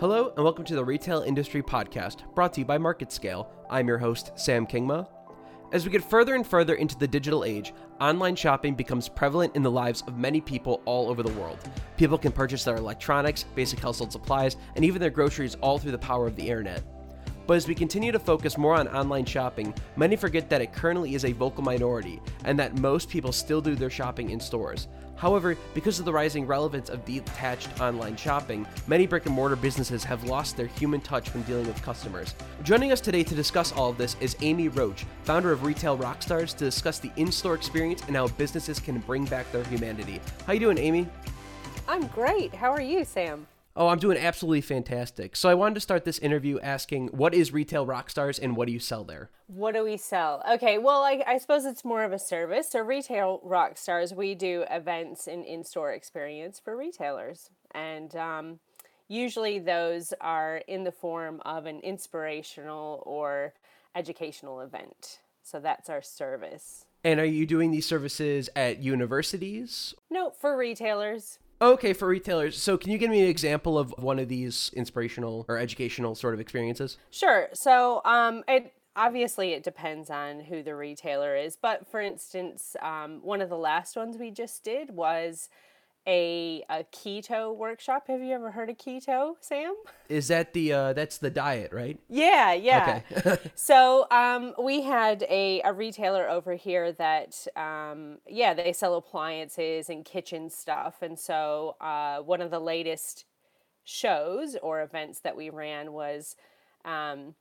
Hello, and welcome to the Retail Industry Podcast, brought to you by MarketScale. I'm your host, Sam Kingma. As we get further and further into the digital age, online shopping becomes prevalent in the lives of many people all over the world. People can purchase their electronics, basic household supplies, and even their groceries all through the power of the internet. But as we continue to focus more on online shopping, many forget that it currently is a vocal minority and that most people still do their shopping in stores. However, because of the rising relevance of detached online shopping, many brick and mortar businesses have lost their human touch when dealing with customers. Joining us today to discuss all of this is Amy Roach, founder of Retail Rockstars, to discuss the in-store experience and how businesses can bring back their humanity. How you doing, Amy? I'm great. How are you, Sam? Oh, I'm doing absolutely fantastic. So I wanted to start this interview asking, what is Retail Rockstars and what do you sell there? What do we sell? Okay, well, I, I suppose it's more of a service. So Retail Rockstars, we do events and in-store experience for retailers, and um, usually those are in the form of an inspirational or educational event. So that's our service. And are you doing these services at universities? No, for retailers. Okay, for retailers. So, can you give me an example of one of these inspirational or educational sort of experiences? Sure. So, um, it obviously it depends on who the retailer is, but for instance, um, one of the last ones we just did was a, a keto workshop. Have you ever heard of keto, Sam? Is that the uh, that's the diet, right? Yeah, yeah. Okay. so um, we had a, a retailer over here that um, yeah they sell appliances and kitchen stuff, and so uh, one of the latest shows or events that we ran was um,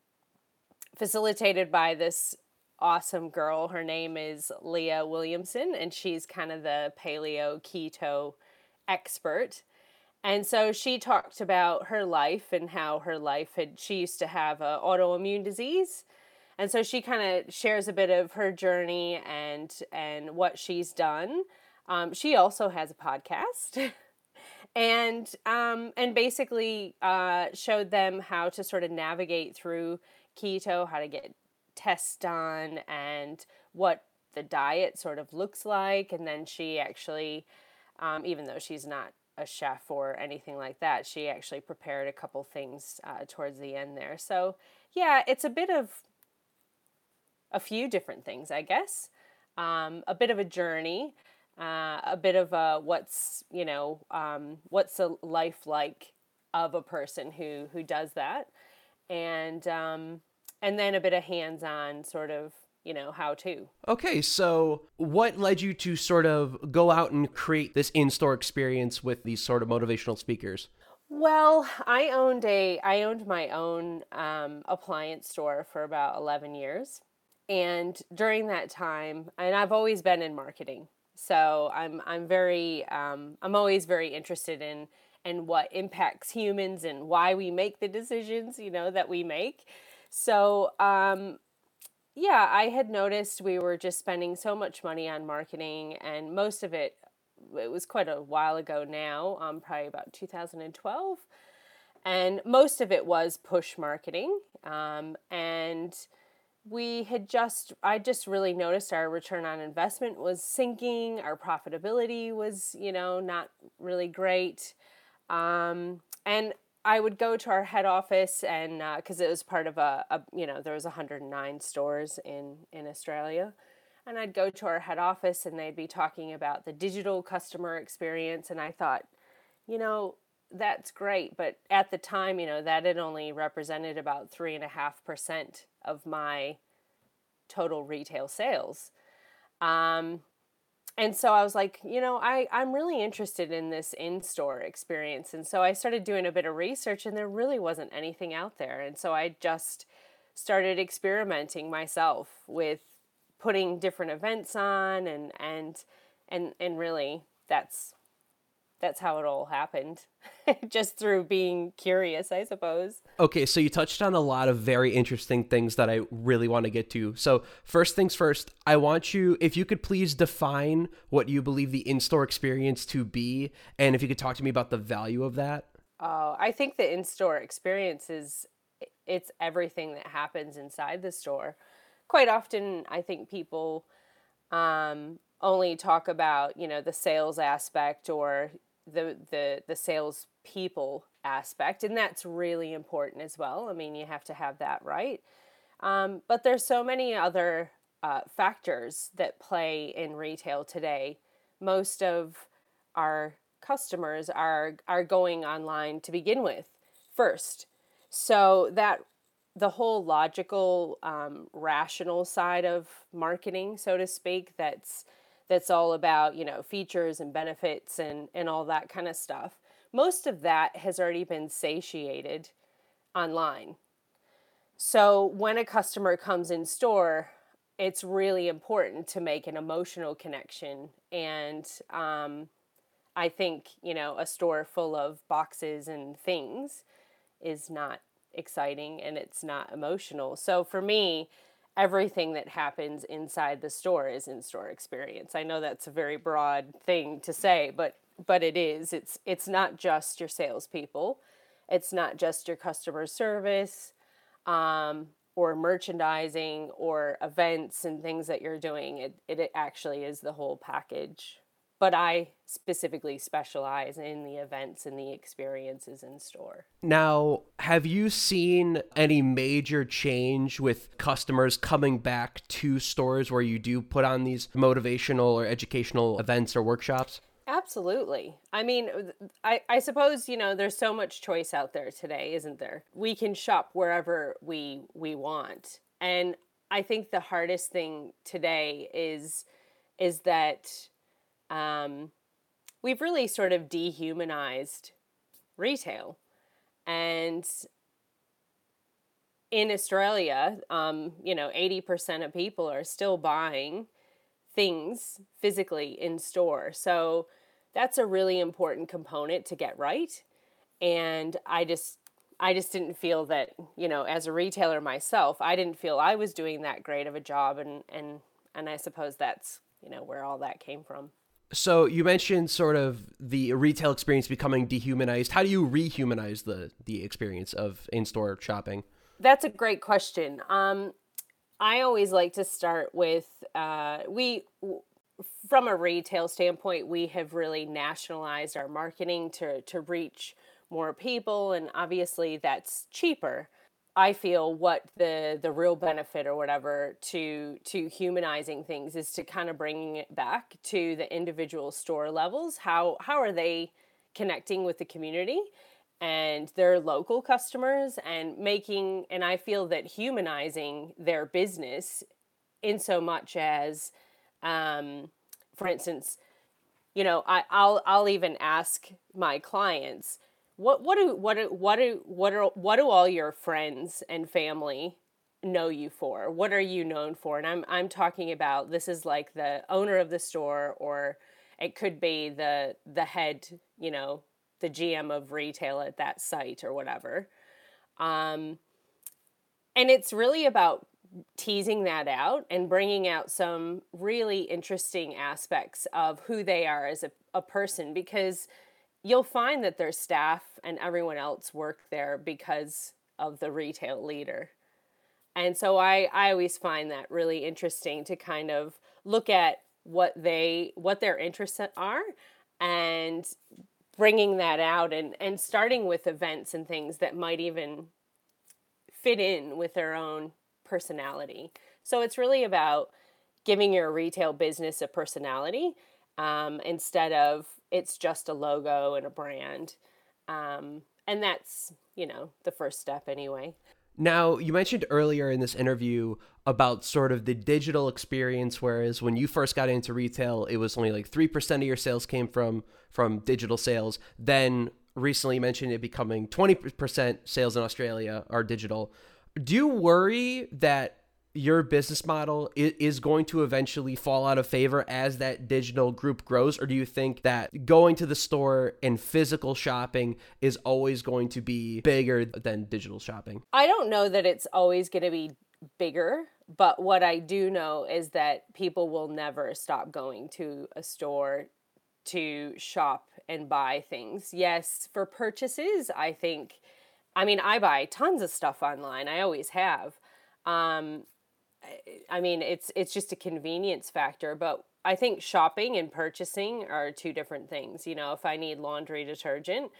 facilitated by this awesome girl. Her name is Leah Williamson, and she's kind of the paleo keto expert. And so she talked about her life and how her life had, she used to have an autoimmune disease. And so she kind of shares a bit of her journey and and what she's done. Um, she also has a podcast, and um, and basically uh, showed them how to sort of navigate through keto, how to get tests done, and what the diet sort of looks like. And then she actually um, even though she's not a chef or anything like that. She actually prepared a couple things uh, towards the end there. So, yeah, it's a bit of a few different things, I guess. Um, a bit of a journey, uh, a bit of a what's you know um, what's a life like of a person who who does that, and um, and then a bit of hands-on sort of you know, how to. Okay, so what led you to sort of go out and create this in-store experience with these sort of motivational speakers? Well, I owned a I owned my own um, appliance store for about eleven years, and during that time, and I've always been in marketing, so I'm I'm very um, I'm always very interested in in what impacts humans and why we make the decisions you know that we make. So um, yeah, I had noticed we were just spending so much money on marketing, and most of it, it was quite a while ago now, um, probably about 2012. And most of it was push marketing. Um, and we had just, I just really noticed our return on investment was sinking, our profitability was, you know, not really great. Um, and I would go to our head office and because uh, it was part of a, a, you know there was 109 stores in in Australia, and I'd go to our head office and they'd be talking about the digital customer experience, and I thought, you know, that's great, but at the time, you know, that had only represented about three and a half percent of my total retail sales. Um, and so I was like, you know, I, I'm really interested in this in store experience. And so I started doing a bit of research, and there really wasn't anything out there. And so I just started experimenting myself with putting different events on and and and and really that's that's how it all happened just through being curious i suppose. Okay so you touched on a lot of very interesting things that i really want to get to. So first things first i want you if you could please define what you believe the in-store experience to be and if you could talk to me about the value of that. Oh i think the in-store experience is it's everything that happens inside the store. Quite often i think people um, only talk about you know the sales aspect or the the the sales people aspect, and that's really important as well. I mean, you have to have that right. Um, but there's so many other uh, factors that play in retail today. Most of our customers are are going online to begin with first, so that the whole logical, um, rational side of marketing, so to speak, that's that's all about you know features and benefits and and all that kind of stuff. Most of that has already been satiated online. So when a customer comes in store, it's really important to make an emotional connection and um, I think you know a store full of boxes and things is not exciting and it's not emotional. So for me, everything that happens inside the store is in-store experience. I know that's a very broad thing to say, but but it is. It's it's not just your salespeople. It's not just your customer service, um, or merchandising, or events and things that you're doing. It it actually is the whole package but I specifically specialize in the events and the experiences in store. Now, have you seen any major change with customers coming back to stores where you do put on these motivational or educational events or workshops? Absolutely. I mean, I, I suppose, you know, there's so much choice out there today, isn't there? We can shop wherever we we want. And I think the hardest thing today is is that um, we've really sort of dehumanized retail. And in Australia, um, you know, 80% of people are still buying things physically in store. So that's a really important component to get right. And I just I just didn't feel that, you know, as a retailer myself, I didn't feel I was doing that great of a job and and and I suppose that's, you know, where all that came from. So you mentioned sort of the retail experience becoming dehumanized. How do you rehumanize the the experience of in-store shopping? That's a great question. Um, I always like to start with uh, we from a retail standpoint, we have really nationalized our marketing to to reach more people, and obviously that's cheaper. I feel what the the real benefit or whatever to to humanizing things is to kind of bringing it back to the individual store levels. How how are they connecting with the community and their local customers and making and I feel that humanizing their business in so much as um, for instance, you know, I, I'll I'll even ask my clients what what do what do what do what are what do all your friends and family know you for? What are you known for? And I'm I'm talking about this is like the owner of the store or it could be the the head, you know, the GM of retail at that site or whatever. Um, and it's really about teasing that out and bringing out some really interesting aspects of who they are as a, a person because you'll find that their staff and everyone else work there because of the retail leader. And so I, I always find that really interesting to kind of look at what they what their interests are and bringing that out and, and starting with events and things that might even fit in with their own personality. So it's really about giving your retail business a personality um, instead of it's just a logo and a brand. Um, and that's, you know, the first step anyway. Now, you mentioned earlier in this interview about sort of the digital experience, whereas when you first got into retail, it was only like 3% of your sales came from from digital sales. Then recently you mentioned it becoming 20% sales in Australia are digital. Do you worry that your business model is going to eventually fall out of favor as that digital group grows? Or do you think that going to the store and physical shopping is always going to be bigger than digital shopping? I don't know that it's always going to be bigger, but what I do know is that people will never stop going to a store to shop and buy things. Yes, for purchases, I think, I mean, I buy tons of stuff online, I always have. Um, I mean, it's it's just a convenience factor, but I think shopping and purchasing are two different things. You know, if I need laundry detergent,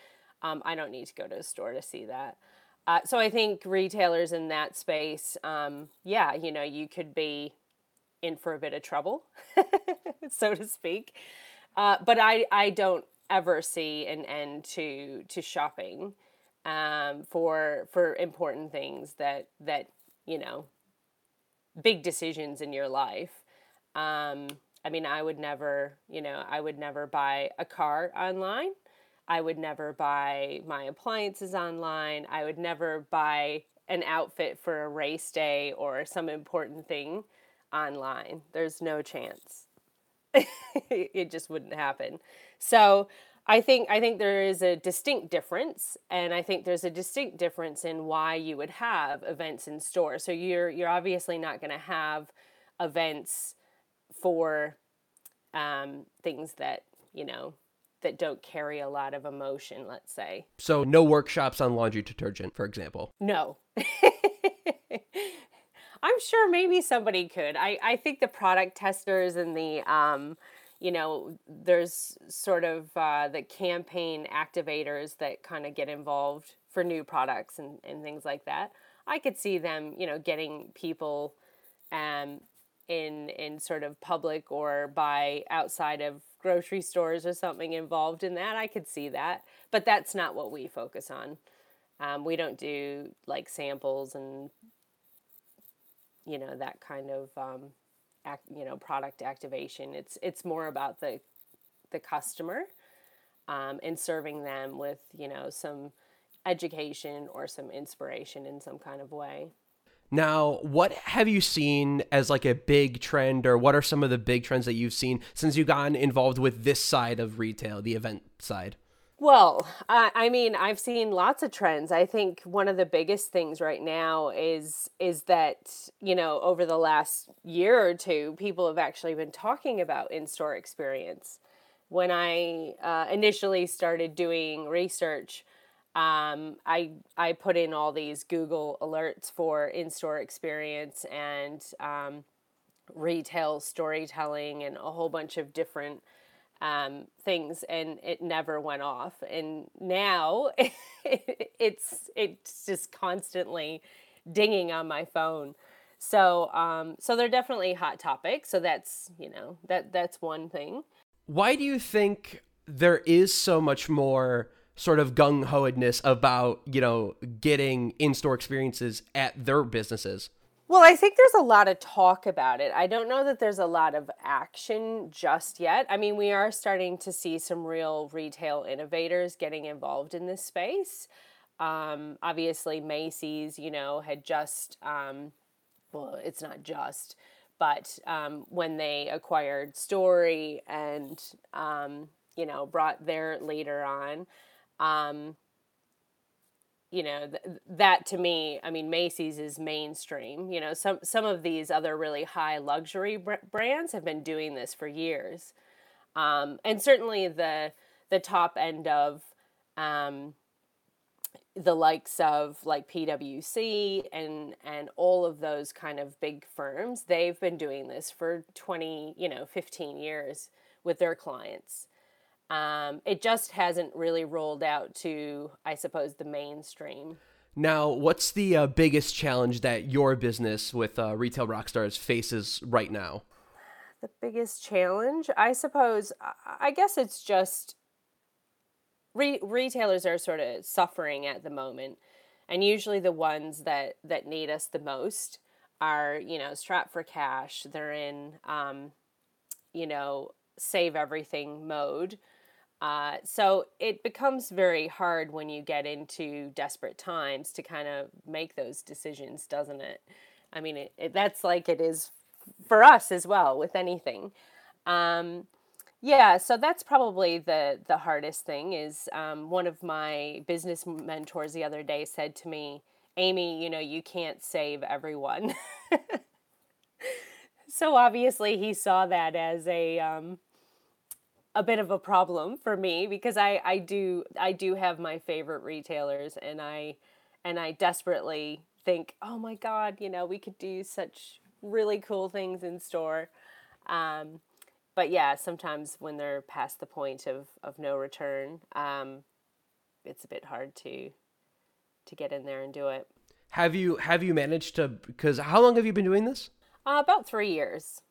Um, I don't need to go to a store to see that. Uh, so I think retailers in that space, um, yeah, you know, you could be in for a bit of trouble, so to speak. Uh, but I, I don't ever see an end to to shopping um, for for important things that that you know big decisions in your life. Um, I mean, I would never, you know, I would never buy a car online. I would never buy my appliances online. I would never buy an outfit for a race day or some important thing online. There's no chance. it just wouldn't happen. So, I think I think there is a distinct difference, and I think there's a distinct difference in why you would have events in store. So you're you're obviously not going to have events for um, things that you know that don't carry a lot of emotion, let's say. So, no workshops on laundry detergent, for example. No. I'm sure maybe somebody could. I, I think the product testers and the, um, you know, there's sort of uh, the campaign activators that kind of get involved for new products and, and things like that. I could see them, you know, getting people um, in in sort of public or by outside of grocery stores or something involved in that. I could see that, but that's not what we focus on. Um, we don't do like samples and you know that kind of um, act, you know product activation. It's it's more about the the customer um, and serving them with you know some education or some inspiration in some kind of way. Now, what have you seen as like a big trend, or what are some of the big trends that you've seen since you've gotten involved with this side of retail, the event side? Well, I, I mean, I've seen lots of trends. I think one of the biggest things right now is is that you know over the last year or two, people have actually been talking about in store experience. When I uh, initially started doing research um, I I put in all these Google alerts for in-store experience and um, retail storytelling and a whole bunch of different um, things, and it never went off. And now it's it's just constantly dinging on my phone. So um, so they're definitely hot topics. So that's you know that that's one thing. Why do you think there is so much more? sort of gung hoedness about, you know, getting in store experiences at their businesses? Well, I think there's a lot of talk about it. I don't know that there's a lot of action just yet. I mean, we are starting to see some real retail innovators getting involved in this space. Um, obviously, Macy's, you know, had just, um, well, it's not just, but um, when they acquired Story and, um, you know, brought their later on, um, you know th- that to me i mean macy's is mainstream you know some some of these other really high luxury br- brands have been doing this for years. Um, and certainly the the top end of um, the likes of like pwc and and all of those kind of big firms they've been doing this for 20 you know 15 years with their clients um, it just hasn't really rolled out to, I suppose, the mainstream. Now, what's the uh, biggest challenge that your business with uh, Retail Rockstars faces right now? The biggest challenge, I suppose, I guess it's just re- retailers are sort of suffering at the moment, and usually the ones that that need us the most are, you know, strapped for cash. They're in, um, you know, save everything mode uh, so it becomes very hard when you get into desperate times to kind of make those decisions, doesn't it? I mean, it, it, that's like it is for us as well with anything. Um, yeah, so that's probably the the hardest thing. Is um, one of my business mentors the other day said to me, "Amy, you know, you can't save everyone." so obviously, he saw that as a um, a bit of a problem for me because I, I do I do have my favorite retailers and I and I desperately think, oh my God, you know, we could do such really cool things in store. Um, but yeah, sometimes when they're past the point of, of no return, um, it's a bit hard to to get in there and do it. Have you have you managed to? Because how long have you been doing this? Uh, about three years.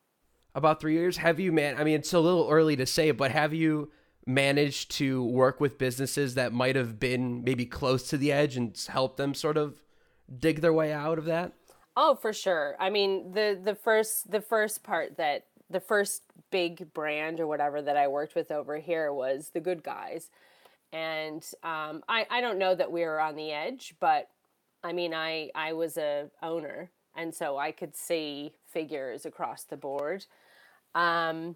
About three years. Have you man? I mean, it's a little early to say, but have you managed to work with businesses that might have been maybe close to the edge and help them sort of dig their way out of that? Oh, for sure. I mean, the the first the first part that the first big brand or whatever that I worked with over here was the Good Guys, and um, I I don't know that we were on the edge, but I mean, I I was a owner, and so I could see figures across the board. Um,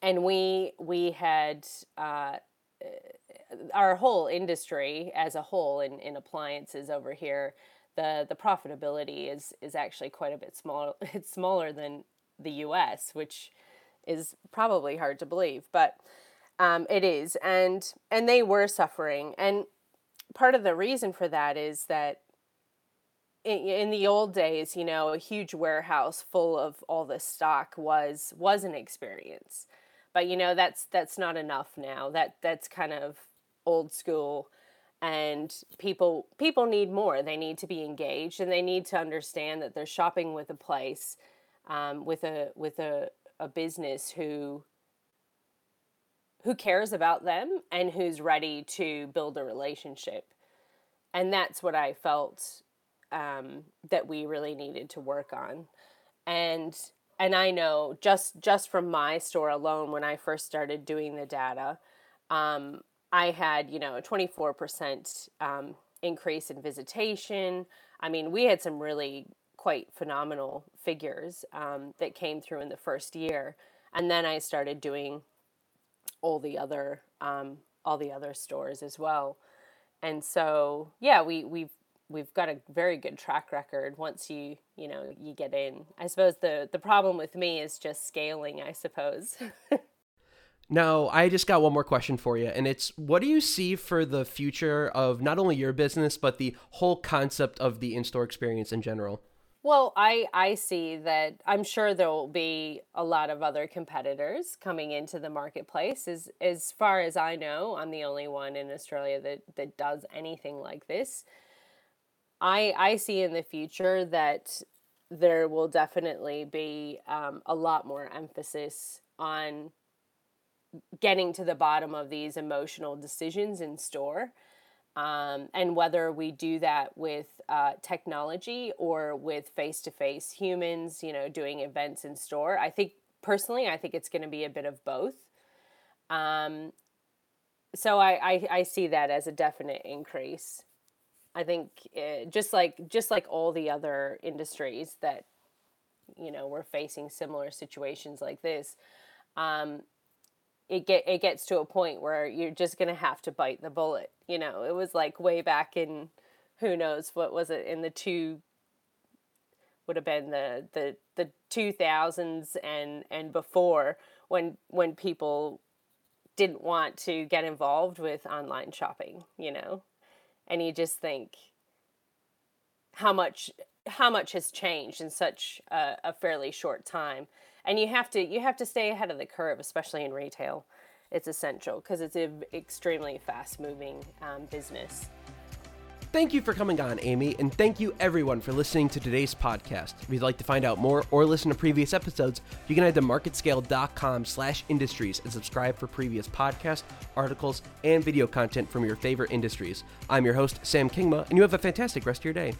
and we we had uh, our whole industry as a whole in, in appliances over here the the profitability is is actually quite a bit smaller it's smaller than the US which is probably hard to believe but um, it is. And and they were suffering. And part of the reason for that is that in, the old days you know a huge warehouse full of all this stock was was an experience. But you know that's that's not enough now. That that's kind of old school and people people need more. They need to be engaged and they need to understand that they're shopping with a place um, with a with a, a business who who cares about them and who's ready to build a relationship. And that's what i felt um, that we really needed to work on and and i know just just from my store alone when i first started doing the data um, I had, you know, a 24% um, increase in visitation. I mean, we had some really quite phenomenal figures um, that came through in the first year. And then I started doing all the other um, all the other stores as well. And so, yeah, we we've we've got a very good track record once you you know you get in. I suppose the the problem with me is just scaling. I suppose. Now, I just got one more question for you, and it's what do you see for the future of not only your business, but the whole concept of the in store experience in general? Well, I, I see that I'm sure there will be a lot of other competitors coming into the marketplace. As, as far as I know, I'm the only one in Australia that, that does anything like this. I, I see in the future that there will definitely be um, a lot more emphasis on getting to the bottom of these emotional decisions in store. Um, and whether we do that with uh, technology or with face to face humans, you know, doing events in store, I think personally, I think it's going to be a bit of both. Um, so I, I, I, see that as a definite increase. I think uh, just like just like all the other industries that you know we're facing similar situations like this. Um, it get it gets to a point where you're just gonna have to bite the bullet. You know, it was like way back in who knows what was it in the two would have been the the the two thousands and and before when when people didn't want to get involved with online shopping, you know, and you just think how much how much has changed in such a, a fairly short time? And you have to you have to stay ahead of the curve especially in retail. It's essential because it's an extremely fast moving um, business Thank you for coming on, Amy, and thank you everyone for listening to today's podcast. If you'd like to find out more or listen to previous episodes, you can head to marketscale.com slash industries and subscribe for previous podcasts, articles, and video content from your favorite industries. I'm your host, Sam Kingma, and you have a fantastic rest of your day.